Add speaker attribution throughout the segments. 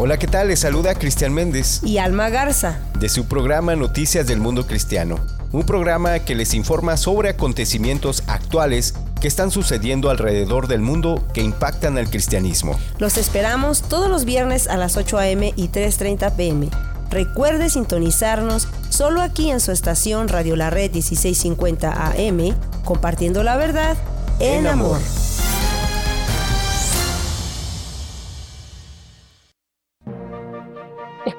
Speaker 1: Hola, ¿qué tal? Les saluda Cristian Méndez.
Speaker 2: Y Alma Garza.
Speaker 1: De su programa Noticias del Mundo Cristiano. Un programa que les informa sobre acontecimientos actuales que están sucediendo alrededor del mundo que impactan al cristianismo.
Speaker 2: Los esperamos todos los viernes a las 8 a.m. y 3.30 p.m. Recuerde sintonizarnos solo aquí en su estación Radio La Red 1650 AM, compartiendo la verdad en, amor.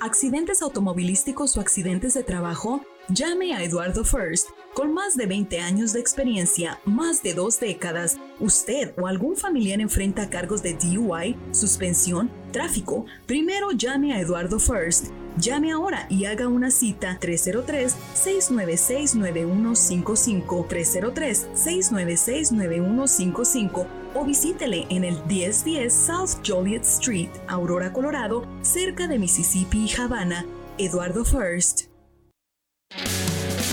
Speaker 3: Accidentes automovilísticos o accidentes de trabajo, llame a Eduardo First. Con más de 20 años de experiencia, más de dos décadas, usted o algún familiar enfrenta cargos de DUI, suspensión, tráfico. Primero llame a Eduardo First. Llame ahora y haga una cita 303-696-9155, 303-696-9155 o visítele en el 1010 South Joliet Street, Aurora, Colorado, cerca de Mississippi y Havana. Eduardo First.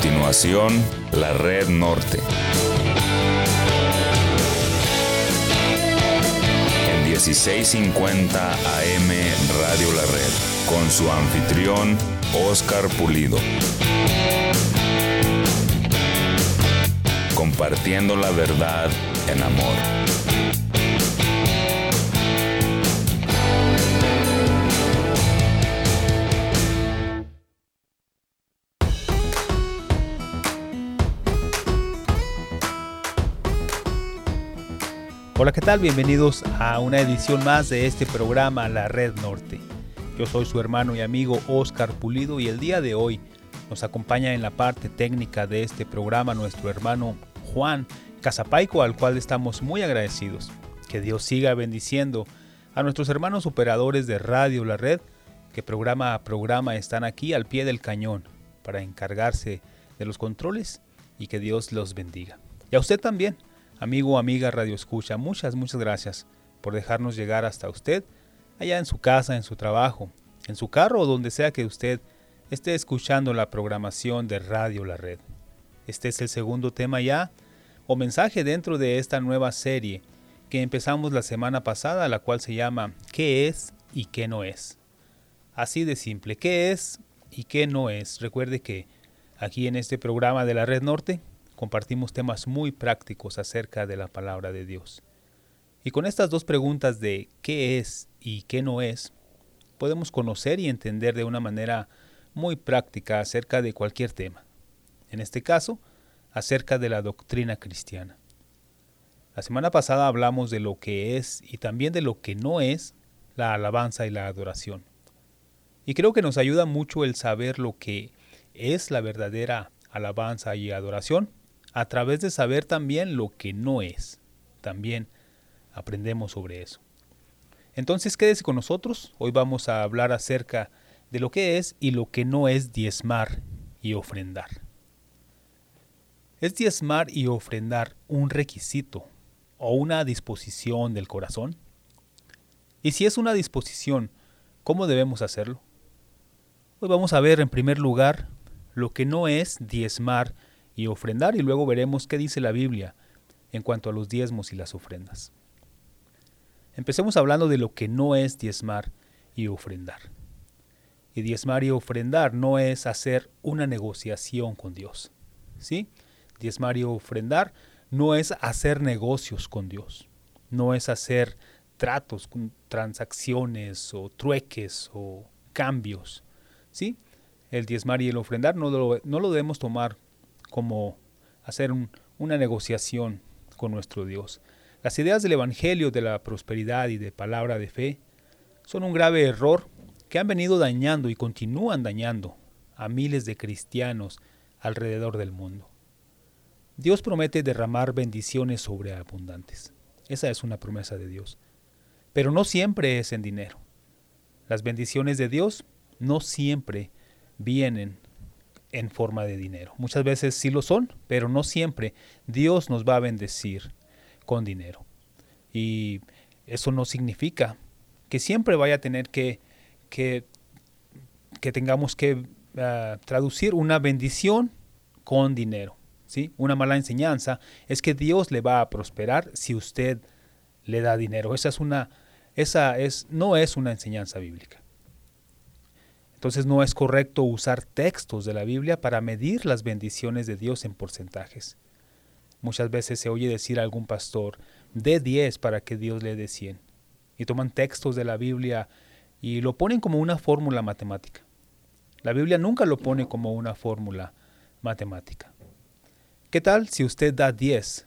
Speaker 4: Continuación, la Red Norte. En 1650 AM Radio La Red, con su anfitrión Oscar Pulido. Compartiendo la verdad en amor.
Speaker 5: Hola, ¿qué tal? Bienvenidos a una edición más de este programa La Red Norte. Yo soy su hermano y amigo Oscar Pulido y el día de hoy nos acompaña en la parte técnica de este programa nuestro hermano Juan Casapaico, al cual estamos muy agradecidos. Que Dios siga bendiciendo a nuestros hermanos operadores de Radio La Red, que programa a programa están aquí al pie del cañón para encargarse de los controles y que Dios los bendiga. Y a usted también, amigo o amiga Radio Escucha, muchas, muchas gracias por dejarnos llegar hasta usted allá en su casa, en su trabajo, en su carro o donde sea que usted esté escuchando la programación de Radio La Red. Este es el segundo tema ya, o mensaje dentro de esta nueva serie que empezamos la semana pasada, la cual se llama ¿Qué es y qué no es? Así de simple, ¿qué es y qué no es? Recuerde que aquí en este programa de la Red Norte compartimos temas muy prácticos acerca de la palabra de Dios. Y con estas dos preguntas de qué es y qué no es, podemos conocer y entender de una manera muy práctica acerca de cualquier tema. En este caso, acerca de la doctrina cristiana. La semana pasada hablamos de lo que es y también de lo que no es la alabanza y la adoración. Y creo que nos ayuda mucho el saber lo que es la verdadera alabanza y adoración a través de saber también lo que no es. También aprendemos sobre eso. Entonces quédese con nosotros. Hoy vamos a hablar acerca de lo que es y lo que no es diezmar y ofrendar. ¿Es diezmar y ofrendar un requisito o una disposición del corazón? Y si es una disposición, ¿cómo debemos hacerlo? Hoy vamos a ver en primer lugar lo que no es diezmar y ofrendar y luego veremos qué dice la Biblia en cuanto a los diezmos y las ofrendas. Empecemos hablando de lo que no es diezmar y ofrendar. Y diezmar y ofrendar no es hacer una negociación con Dios. ¿Sí? Diezmar y ofrendar no es hacer negocios con Dios. No es hacer tratos, transacciones o trueques o cambios. ¿Sí? El diezmar y el ofrendar no lo, no lo debemos tomar como hacer una negociación con nuestro Dios. Las ideas del Evangelio de la prosperidad y de palabra de fe son un grave error que han venido dañando y continúan dañando a miles de cristianos alrededor del mundo. Dios promete derramar bendiciones sobreabundantes. Esa es una promesa de Dios. Pero no siempre es en dinero. Las bendiciones de Dios no siempre vienen en forma de dinero. Muchas veces sí lo son, pero no siempre Dios nos va a bendecir con dinero. Y eso no significa que siempre vaya a tener que, que, tengamos que ah, traducir una bendición con dinero. ¿sí? Una mala enseñanza es que Dios le va a prosperar si usted le da dinero. Esa es una, esa es, no es una enseñanza bíblica. Entonces no es correcto usar textos de la Biblia para medir las bendiciones de Dios en porcentajes. Muchas veces se oye decir a algún pastor, de 10 para que Dios le dé 100. Y toman textos de la Biblia y lo ponen como una fórmula matemática. La Biblia nunca lo pone como una fórmula matemática. ¿Qué tal si usted da 10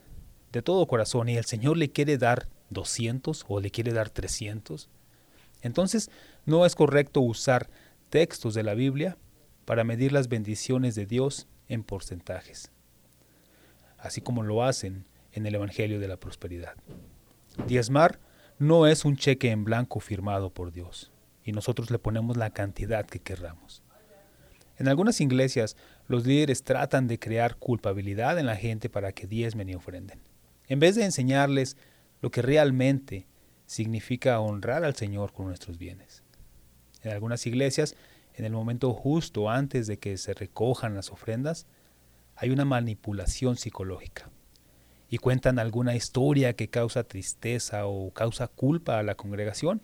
Speaker 5: de todo corazón y el Señor le quiere dar 200 o le quiere dar 300? Entonces no es correcto usar textos de la Biblia para medir las bendiciones de Dios en porcentajes, así como lo hacen en el Evangelio de la Prosperidad. Diezmar no es un cheque en blanco firmado por Dios y nosotros le ponemos la cantidad que querramos. En algunas iglesias los líderes tratan de crear culpabilidad en la gente para que diezmen y ofrenden, en vez de enseñarles lo que realmente significa honrar al Señor con nuestros bienes. En algunas iglesias, en el momento justo antes de que se recojan las ofrendas, hay una manipulación psicológica y cuentan alguna historia que causa tristeza o causa culpa a la congregación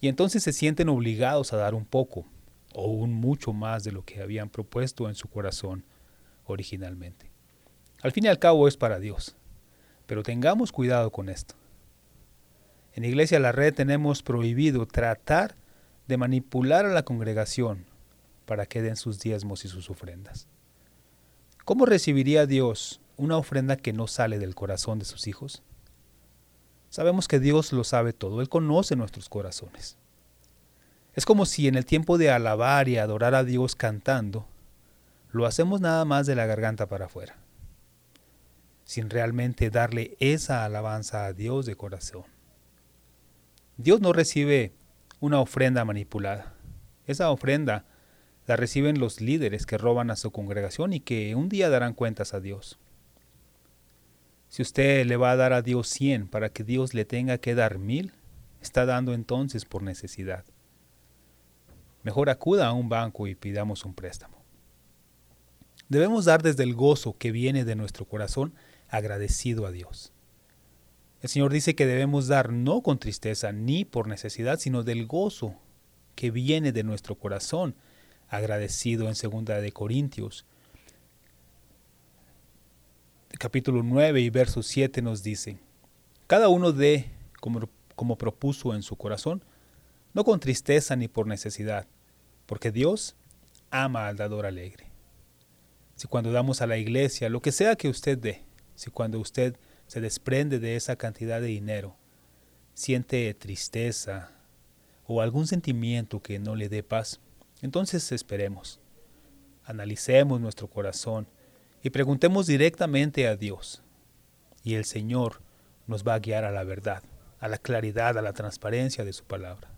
Speaker 5: y entonces se sienten obligados a dar un poco o un mucho más de lo que habían propuesto en su corazón originalmente. Al fin y al cabo es para Dios, pero tengamos cuidado con esto. En Iglesia La Red tenemos prohibido tratar de manipular a la congregación para que den sus diezmos y sus ofrendas. ¿Cómo recibiría Dios una ofrenda que no sale del corazón de sus hijos? Sabemos que Dios lo sabe todo, Él conoce nuestros corazones. Es como si en el tiempo de alabar y adorar a Dios cantando, lo hacemos nada más de la garganta para afuera, sin realmente darle esa alabanza a Dios de corazón. Dios no recibe una ofrenda manipulada. Esa ofrenda la reciben los líderes que roban a su congregación y que un día darán cuentas a Dios. Si usted le va a dar a Dios cien para que Dios le tenga que dar mil, está dando entonces por necesidad. Mejor acuda a un banco y pidamos un préstamo. Debemos dar desde el gozo que viene de nuestro corazón agradecido a Dios. El Señor dice que debemos dar no con tristeza ni por necesidad, sino del gozo que viene de nuestro corazón, agradecido en segunda de Corintios. Capítulo 9 y verso 7 nos dice, cada uno dé como, como propuso en su corazón, no con tristeza ni por necesidad, porque Dios ama al dador alegre. Si cuando damos a la iglesia, lo que sea que usted dé, si cuando usted se desprende de esa cantidad de dinero, siente tristeza o algún sentimiento que no le dé paz, entonces esperemos, analicemos nuestro corazón y preguntemos directamente a Dios. Y el Señor nos va a guiar a la verdad, a la claridad, a la transparencia de su palabra.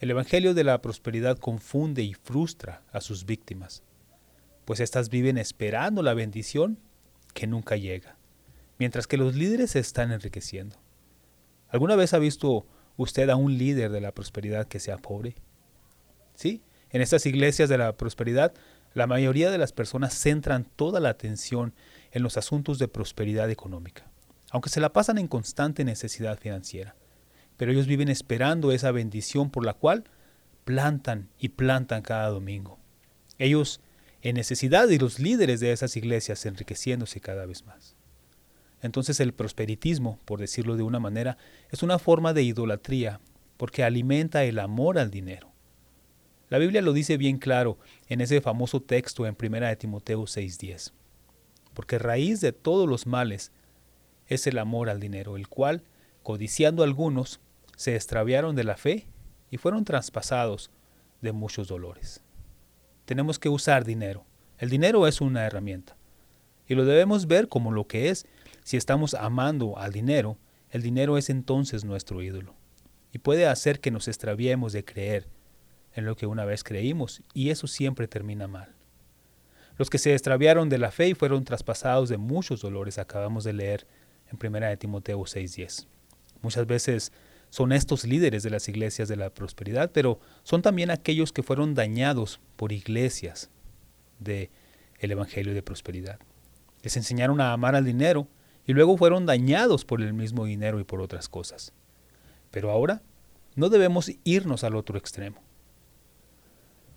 Speaker 5: El Evangelio de la Prosperidad confunde y frustra a sus víctimas, pues éstas viven esperando la bendición que nunca llega, mientras que los líderes se están enriqueciendo. ¿Alguna vez ha visto usted a un líder de la prosperidad que sea pobre? Sí, en estas iglesias de la prosperidad, la mayoría de las personas centran toda la atención en los asuntos de prosperidad económica, aunque se la pasan en constante necesidad financiera. Pero ellos viven esperando esa bendición por la cual plantan y plantan cada domingo. Ellos en necesidad y los líderes de esas iglesias enriqueciéndose cada vez más. Entonces el prosperitismo, por decirlo de una manera, es una forma de idolatría porque alimenta el amor al dinero. La Biblia lo dice bien claro en ese famoso texto en 1 de Timoteo 6:10. Porque raíz de todos los males es el amor al dinero, el cual, codiciando algunos, se extraviaron de la fe y fueron traspasados de muchos dolores tenemos que usar dinero. El dinero es una herramienta. Y lo debemos ver como lo que es. Si estamos amando al dinero, el dinero es entonces nuestro ídolo. Y puede hacer que nos extraviemos de creer en lo que una vez creímos, y eso siempre termina mal. Los que se extraviaron de la fe y fueron traspasados de muchos dolores, acabamos de leer en 1 de Timoteo 6:10. Muchas veces son estos líderes de las iglesias de la prosperidad, pero son también aquellos que fueron dañados por iglesias del el Evangelio de Prosperidad. Les enseñaron a amar al dinero y luego fueron dañados por el mismo dinero y por otras cosas. Pero ahora no debemos irnos al otro extremo.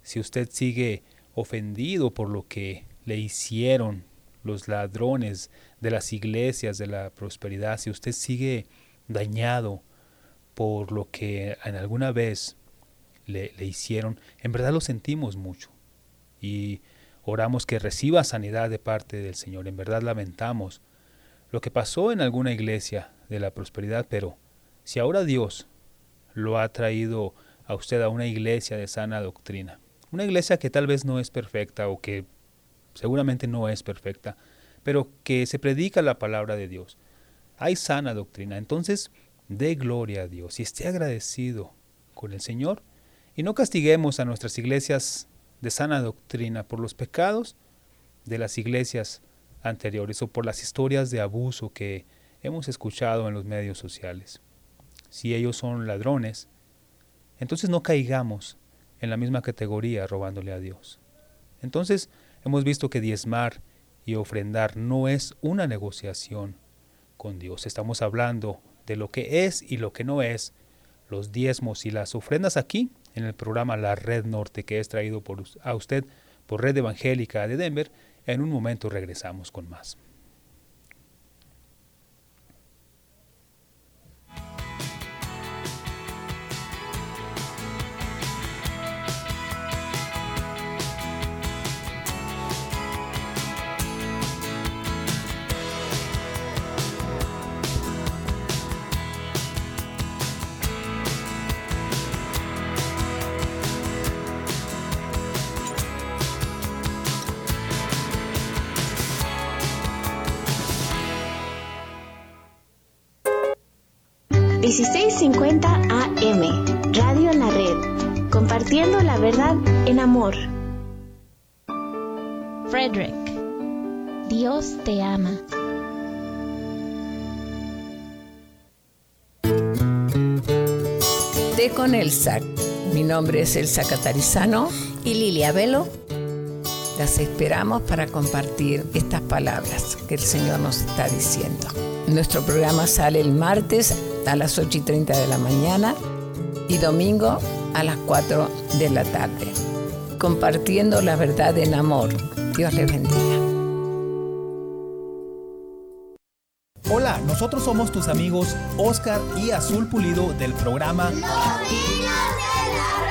Speaker 5: Si usted sigue ofendido por lo que le hicieron los ladrones de las iglesias de la prosperidad, si usted sigue dañado por lo que en alguna vez le, hicieron, en verdad lo sentimos mucho. Y oramos que reciba sanidad de parte del Señor. En verdad lamentamos lo que pasó en alguna iglesia de la prosperidad, pero si ahora Dios lo ha traído a usted a una iglesia de sana doctrina, una iglesia que tal vez no es perfecta o que seguramente no es perfecta, pero que se predica la palabra de Dios, hay sana doctrina, entonces dé gloria a Dios y esté agradecido con el Señor y no castiguemos a nuestras iglesias de sana doctrina por los pecados de las iglesias anteriores o por las historias de abuso que hemos escuchado en los medios sociales. Si ellos son ladrones, entonces no caigamos en la misma categoría robándole a Dios. Entonces hemos visto que diezmar y ofrendar no es una negociación con Dios. Estamos hablando de lo que es y lo que no es, los diezmos y las ofrendas aquí en el programa La Red Norte que es traído por, a usted por Red Evangélica de Denver. En un momento regresamos con más.
Speaker 6: AM, Radio en la Red, compartiendo la verdad en amor.
Speaker 7: Frederick, Dios te ama.
Speaker 8: Té con Elsa. Mi nombre es Elsa Catarizano
Speaker 9: y Lilia Velo.
Speaker 8: Las esperamos para compartir estas palabras que el Señor nos está diciendo. Nuestro programa sale el martes a las 8 y 30 de la mañana y domingo a las 4 de la tarde. Compartiendo la verdad en amor. Dios les bendiga.
Speaker 5: Hola, nosotros somos tus amigos Oscar y Azul Pulido del programa
Speaker 10: Los Niños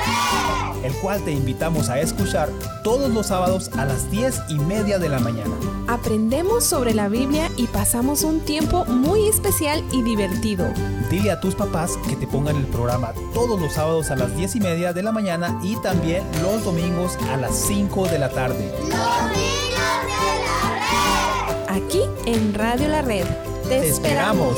Speaker 10: de
Speaker 5: el cual te invitamos a escuchar todos los sábados a las 10 y media de la mañana.
Speaker 9: Aprendemos sobre la Biblia y pasamos un tiempo muy especial y divertido.
Speaker 5: Dile a tus papás que te pongan el programa todos los sábados a las 10 y media de la mañana y también los domingos a las 5 de la tarde.
Speaker 10: Los niños de la
Speaker 9: red. Aquí en Radio La Red.
Speaker 5: Te, esperamos.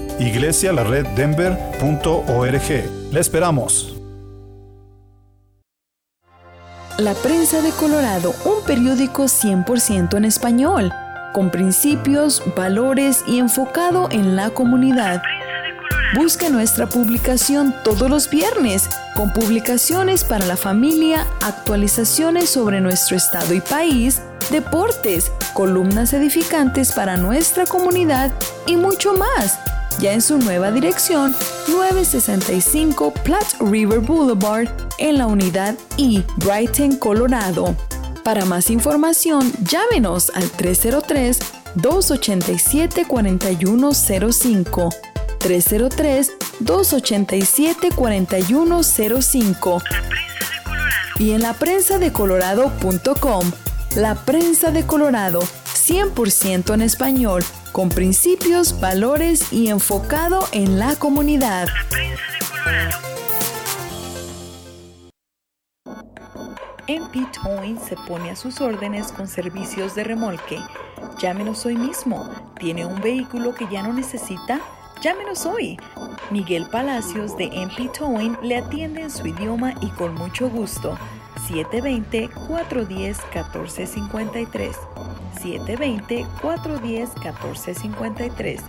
Speaker 11: iglesialareddenver.org. Le esperamos.
Speaker 12: La Prensa de Colorado, un periódico 100% en español, con principios, valores y enfocado en la comunidad. Busca nuestra publicación todos los viernes, con publicaciones para la familia, actualizaciones sobre nuestro estado y país, deportes, columnas edificantes para nuestra comunidad y mucho más ya en su nueva dirección 965 Platte River Boulevard en la unidad I, Brighton, Colorado. Para más información, llámenos al 303-287-4105. 303-287-4105. Y en la prensa de colorado.com. La prensa de Colorado, 100% en español con principios, valores y enfocado en la comunidad. MP Towing se pone a sus órdenes con servicios de remolque. Llámenos hoy mismo. ¿Tiene un vehículo que ya no necesita? Llámenos hoy. Miguel Palacios de MP Towing le atiende en su idioma y con mucho gusto. 720-410-1453. 720-410-1453.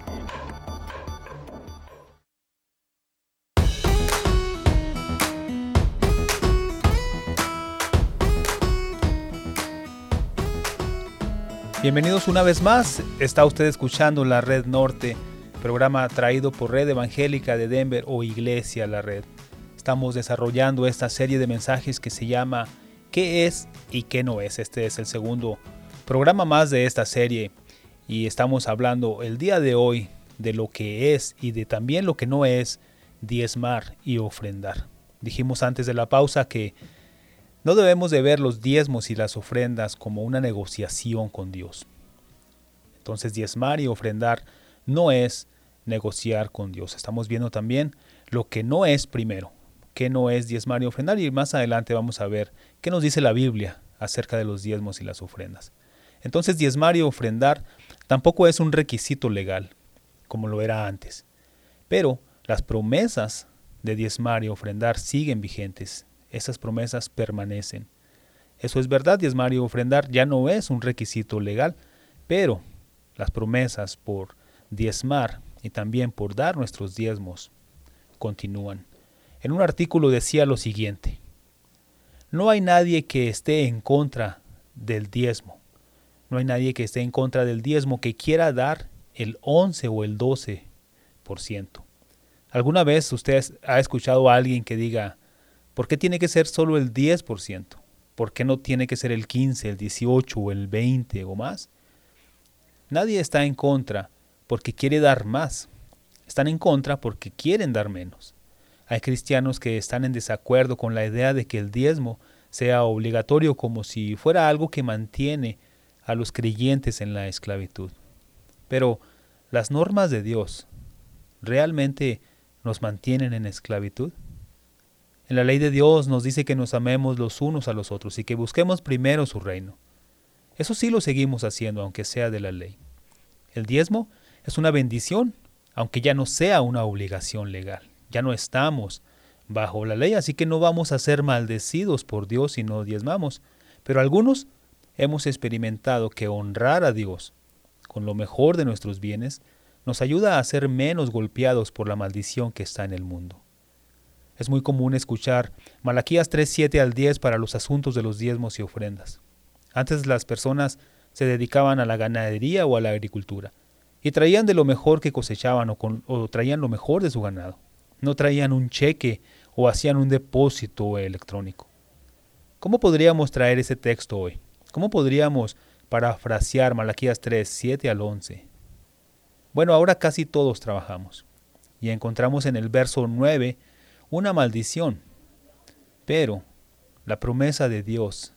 Speaker 5: Bienvenidos una vez más. Está usted escuchando la Red Norte, programa traído por Red Evangélica de Denver o Iglesia La Red. Estamos desarrollando esta serie de mensajes que se llama ¿Qué es y qué no es? Este es el segundo programa más de esta serie y estamos hablando el día de hoy de lo que es y de también lo que no es diezmar y ofrendar. Dijimos antes de la pausa que no debemos de ver los diezmos y las ofrendas como una negociación con Dios. Entonces diezmar y ofrendar no es negociar con Dios. Estamos viendo también lo que no es primero, que no es diezmar y ofrendar y más adelante vamos a ver qué nos dice la Biblia acerca de los diezmos y las ofrendas. Entonces diezmar y ofrendar tampoco es un requisito legal, como lo era antes. Pero las promesas de diezmar y ofrendar siguen vigentes. Esas promesas permanecen. Eso es verdad, diezmar y ofrendar ya no es un requisito legal, pero las promesas por diezmar y también por dar nuestros diezmos continúan. En un artículo decía lo siguiente, no hay nadie que esté en contra del diezmo, no hay nadie que esté en contra del diezmo que quiera dar el 11 o el 12%. ¿Alguna vez usted ha escuchado a alguien que diga, ¿por qué tiene que ser solo el 10%? ¿Por qué no tiene que ser el 15, el 18 o el 20 o más? Nadie está en contra porque quiere dar más. Están en contra porque quieren dar menos. Hay cristianos que están en desacuerdo con la idea de que el diezmo sea obligatorio como si fuera algo que mantiene a los creyentes en la esclavitud. Pero las normas de Dios realmente nos mantienen en esclavitud? En la ley de Dios nos dice que nos amemos los unos a los otros y que busquemos primero su reino. Eso sí lo seguimos haciendo, aunque sea de la ley. El diezmo es una bendición, aunque ya no sea una obligación legal. Ya no estamos bajo la ley, así que no vamos a ser maldecidos por Dios si no diezmamos. Pero algunos hemos experimentado que honrar a Dios con lo mejor de nuestros bienes nos ayuda a ser menos golpeados por la maldición que está en el mundo. Es muy común escuchar Malaquías 3, 7 al 10 para los asuntos de los diezmos y ofrendas. Antes las personas se dedicaban a la ganadería o a la agricultura y traían de lo mejor que cosechaban o, o traían lo mejor de su ganado. No traían un cheque o hacían un depósito electrónico. ¿Cómo podríamos traer ese texto hoy? ¿Cómo podríamos parafrasear Malaquías 3, 7 al 11? Bueno, ahora casi todos trabajamos y encontramos en el verso 9 una maldición. Pero la promesa de Dios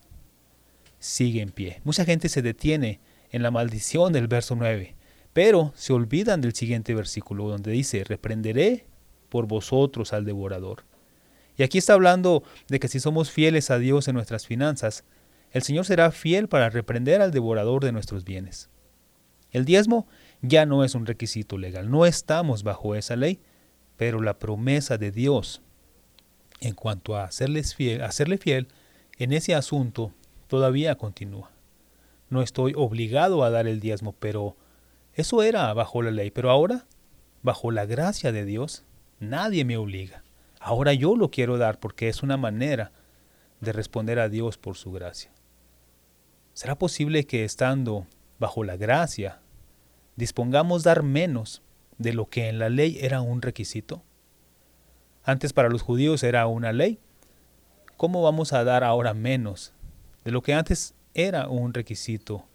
Speaker 5: sigue en pie. Mucha gente se detiene en la maldición del verso 9, pero se olvidan del siguiente versículo donde dice, reprenderé por vosotros al devorador. Y aquí está hablando de que si somos fieles a Dios en nuestras finanzas, el Señor será fiel para reprender al devorador de nuestros bienes. El diezmo ya no es un requisito legal, no estamos bajo esa ley, pero la promesa de Dios en cuanto a hacerles fiel, hacerle fiel en ese asunto todavía continúa. No estoy obligado a dar el diezmo, pero eso era bajo la ley, pero ahora, bajo la gracia de Dios, nadie me obliga. Ahora yo lo quiero dar porque es una manera de responder a Dios por su gracia. ¿Será posible que estando bajo la gracia dispongamos dar menos de lo que en la ley era un requisito? Antes para los judíos era una ley. ¿Cómo vamos a dar ahora menos de lo que antes era un requisito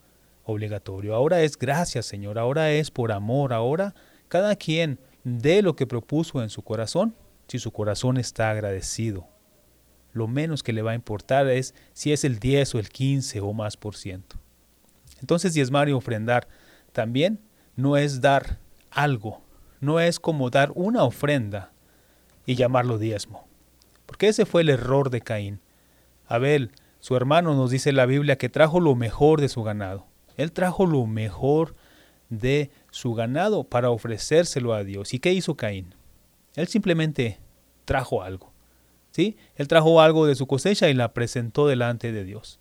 Speaker 5: obligatorio? Ahora es gracias, Señor. Ahora es por amor. Ahora cada quien dé lo que propuso en su corazón si su corazón está agradecido. Lo menos que le va a importar es si es el 10 o el 15 o más por ciento. Entonces diezmar y ofrendar también no es dar algo, no es como dar una ofrenda y llamarlo diezmo. Porque ese fue el error de Caín. Abel, su hermano, nos dice la Biblia que trajo lo mejor de su ganado. Él trajo lo mejor de su ganado para ofrecérselo a Dios. ¿Y qué hizo Caín? Él simplemente trajo algo. ¿Sí? Él trajo algo de su cosecha y la presentó delante de Dios.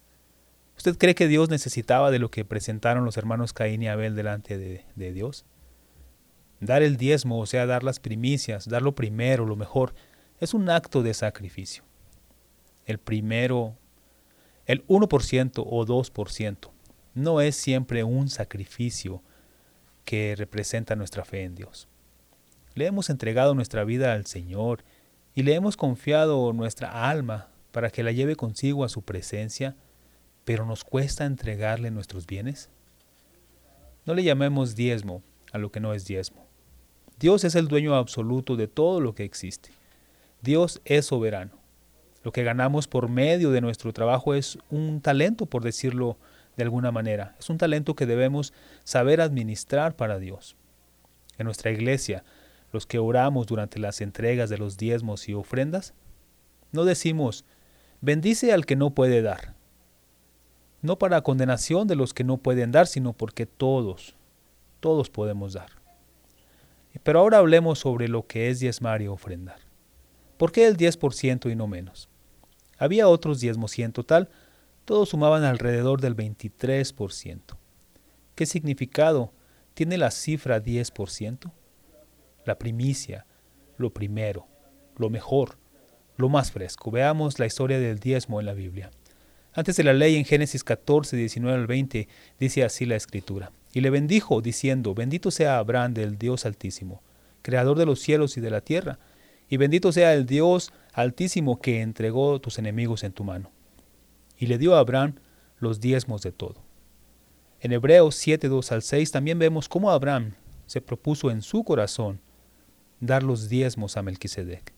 Speaker 5: ¿Usted cree que Dios necesitaba de lo que presentaron los hermanos Caín y Abel delante de, de Dios? Dar el diezmo, o sea, dar las primicias, dar lo primero, lo mejor, es un acto de sacrificio. El primero, el 1% o 2%, no es siempre un sacrificio que representa nuestra fe en Dios. Le hemos entregado nuestra vida al Señor y le hemos confiado nuestra alma para que la lleve consigo a su presencia, pero nos cuesta entregarle nuestros bienes. No le llamemos diezmo a lo que no es diezmo. Dios es el dueño absoluto de todo lo que existe. Dios es soberano. Lo que ganamos por medio de nuestro trabajo es un talento, por decirlo de alguna manera. Es un talento que debemos saber administrar para Dios. En nuestra iglesia, los que oramos durante las entregas de los diezmos y ofrendas, no decimos, bendice al que no puede dar. No para condenación de los que no pueden dar, sino porque todos, todos podemos dar. Pero ahora hablemos sobre lo que es diezmar y ofrendar. ¿Por qué el 10% y no menos? Había otros diezmos y en total todos sumaban alrededor del 23%. ¿Qué significado tiene la cifra 10%? La primicia, lo primero, lo mejor, lo más fresco. Veamos la historia del diezmo en la Biblia. Antes de la ley en Génesis 14, 19 al 20, dice así la escritura. Y le bendijo, diciendo, bendito sea Abraham del Dios Altísimo, creador de los cielos y de la tierra, y bendito sea el Dios Altísimo que entregó tus enemigos en tu mano. Y le dio a Abraham los diezmos de todo. En Hebreos 7, 2 al 6 también vemos cómo Abraham se propuso en su corazón dar los diezmos a Melquisedec.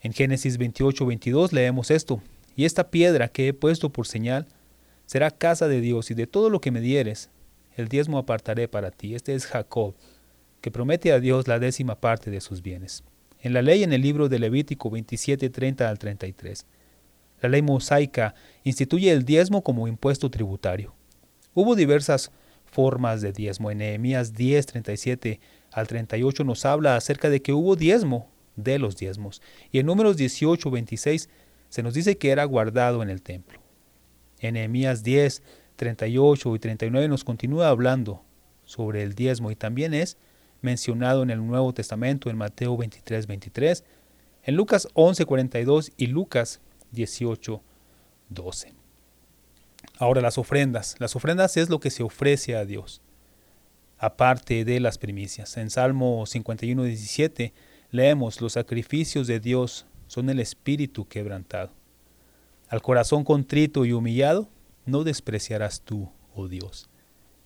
Speaker 5: En Génesis 28, 22 leemos esto, y esta piedra que he puesto por señal será casa de Dios, y de todo lo que me dieres, el diezmo apartaré para ti. Este es Jacob, que promete a Dios la décima parte de sus bienes. en la ley en el libro de Levítico 27, 30 al 33. La ley mosaica instituye el diezmo como impuesto tributario. Hubo diversas formas de diezmo. En Nehemías 10, 37 al 38 nos habla acerca de que hubo diezmo de los diezmos. Y en números 18, 26 se nos dice que era guardado en el templo. En Nehemías 10, 38 y 39 nos continúa hablando sobre el diezmo y también es mencionado en el Nuevo Testamento en Mateo 23, 23, en Lucas 11, 42 y Lucas 18, 12. Ahora las ofrendas. Las ofrendas es lo que se ofrece a Dios, aparte de las primicias. En Salmo 51, 17 leemos, los sacrificios de Dios son el espíritu quebrantado. Al corazón contrito y humillado, no despreciarás tú, oh Dios.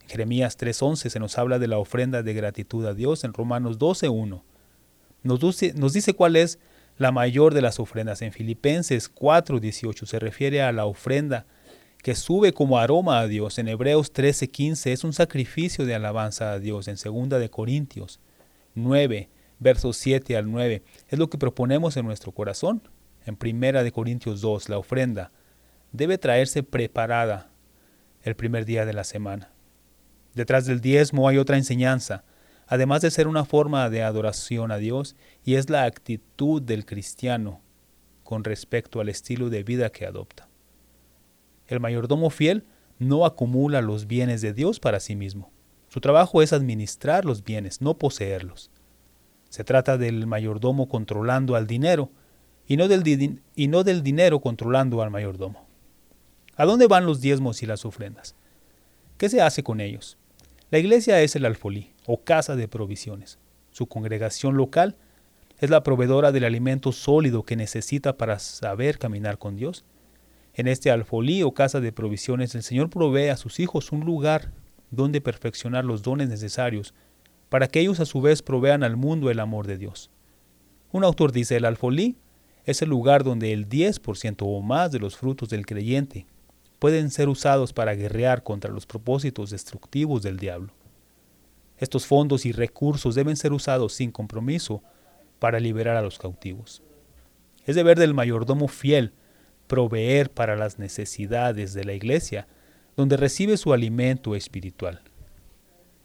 Speaker 5: En Jeremías 3:11 se nos habla de la ofrenda de gratitud a Dios. En Romanos 12:1 nos, nos dice cuál es la mayor de las ofrendas. En Filipenses 4:18 se refiere a la ofrenda que sube como aroma a Dios. En Hebreos 13:15 es un sacrificio de alabanza a Dios. En 2 de Corintios 9, versos 7 al 9, es lo que proponemos en nuestro corazón. En 1 de Corintios 2, la ofrenda debe traerse preparada el primer día de la semana. Detrás del diezmo hay otra enseñanza, además de ser una forma de adoración a Dios, y es la actitud del cristiano con respecto al estilo de vida que adopta. El mayordomo fiel no acumula los bienes de Dios para sí mismo. Su trabajo es administrar los bienes, no poseerlos. Se trata del mayordomo controlando al dinero y no del, y no del dinero controlando al mayordomo. ¿A dónde van los diezmos y las ofrendas? ¿Qué se hace con ellos? La iglesia es el alfolí o casa de provisiones. Su congregación local es la proveedora del alimento sólido que necesita para saber caminar con Dios en este alfolí o casa de provisiones, el Señor provee a sus hijos un lugar donde perfeccionar los dones necesarios para que ellos a su vez provean al mundo el amor de Dios. Un autor dice, el alfolí es el lugar donde el 10% o más de los frutos del creyente pueden ser usados para guerrear contra los propósitos destructivos del diablo. Estos fondos y recursos deben ser usados sin compromiso para liberar a los cautivos. Es deber del mayordomo fiel proveer para las necesidades de la iglesia, donde recibe su alimento espiritual,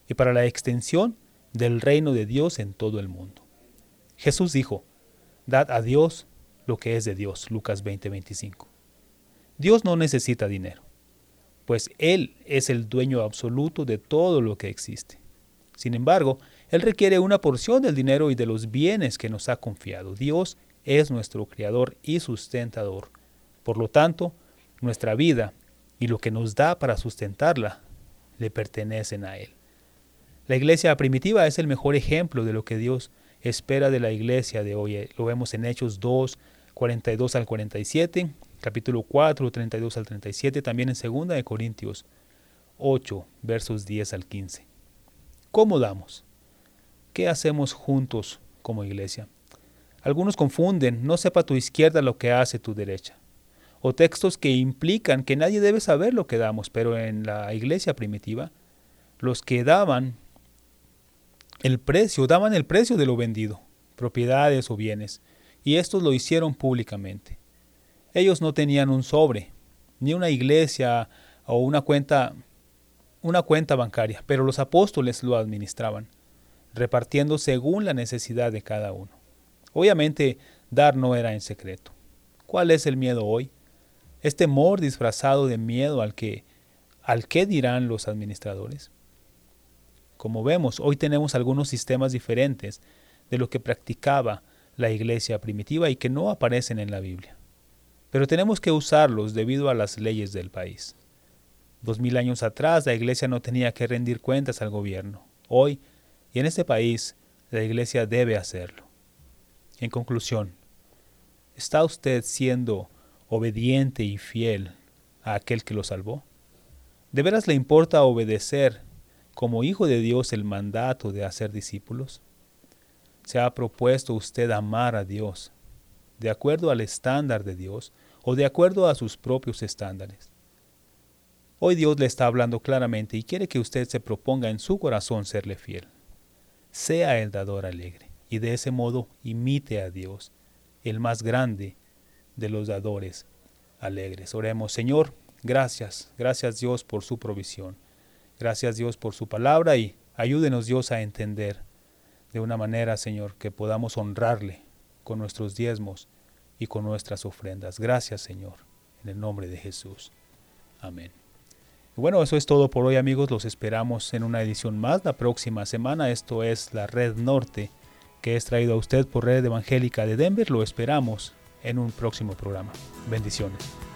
Speaker 5: y para la extensión del reino de Dios en todo el mundo. Jesús dijo, Dad a Dios lo que es de Dios, Lucas 20:25. Dios no necesita dinero, pues Él es el dueño absoluto de todo lo que existe. Sin embargo, Él requiere una porción del dinero y de los bienes que nos ha confiado. Dios es nuestro Creador y sustentador por lo tanto, nuestra vida y lo que nos da para sustentarla le pertenecen a Él. La iglesia primitiva es el mejor ejemplo de lo que Dios espera de la iglesia de hoy. Lo vemos en Hechos 2, 42 al 47, capítulo 4, 32 al 37, también en 2 de Corintios 8, versos 10 al 15. ¿Cómo damos? ¿Qué hacemos juntos como iglesia? Algunos confunden, no sepa tu izquierda lo que hace tu derecha o textos que implican que nadie debe saber lo que damos, pero en la iglesia primitiva, los que daban el precio, daban el precio de lo vendido, propiedades o bienes, y estos lo hicieron públicamente. Ellos no tenían un sobre, ni una iglesia o una cuenta, una cuenta bancaria, pero los apóstoles lo administraban, repartiendo según la necesidad de cada uno. Obviamente, dar no era en secreto. ¿Cuál es el miedo hoy? ¿Es temor disfrazado de miedo al que, al que dirán los administradores? Como vemos, hoy tenemos algunos sistemas diferentes de lo que practicaba la iglesia primitiva y que no aparecen en la Biblia. Pero tenemos que usarlos debido a las leyes del país. Dos mil años atrás la iglesia no tenía que rendir cuentas al gobierno. Hoy, y en este país, la iglesia debe hacerlo. En conclusión, ¿está usted siendo obediente y fiel a aquel que lo salvó? ¿De veras le importa obedecer como hijo de Dios el mandato de hacer discípulos? ¿Se ha propuesto usted amar a Dios de acuerdo al estándar de Dios o de acuerdo a sus propios estándares? Hoy Dios le está hablando claramente y quiere que usted se proponga en su corazón serle fiel. Sea el dador alegre y de ese modo imite a Dios, el más grande de los dadores alegres. Oremos, Señor, gracias, gracias Dios por su provisión. Gracias Dios por su palabra y ayúdenos Dios a entender de una manera, Señor, que podamos honrarle con nuestros diezmos y con nuestras ofrendas. Gracias, Señor, en el nombre de Jesús. Amén. bueno, eso es todo por hoy, amigos. Los esperamos en una edición más la próxima semana. Esto es la Red Norte, que es traído a usted por Red Evangélica de Denver. Lo esperamos en un próximo programa. Bendiciones.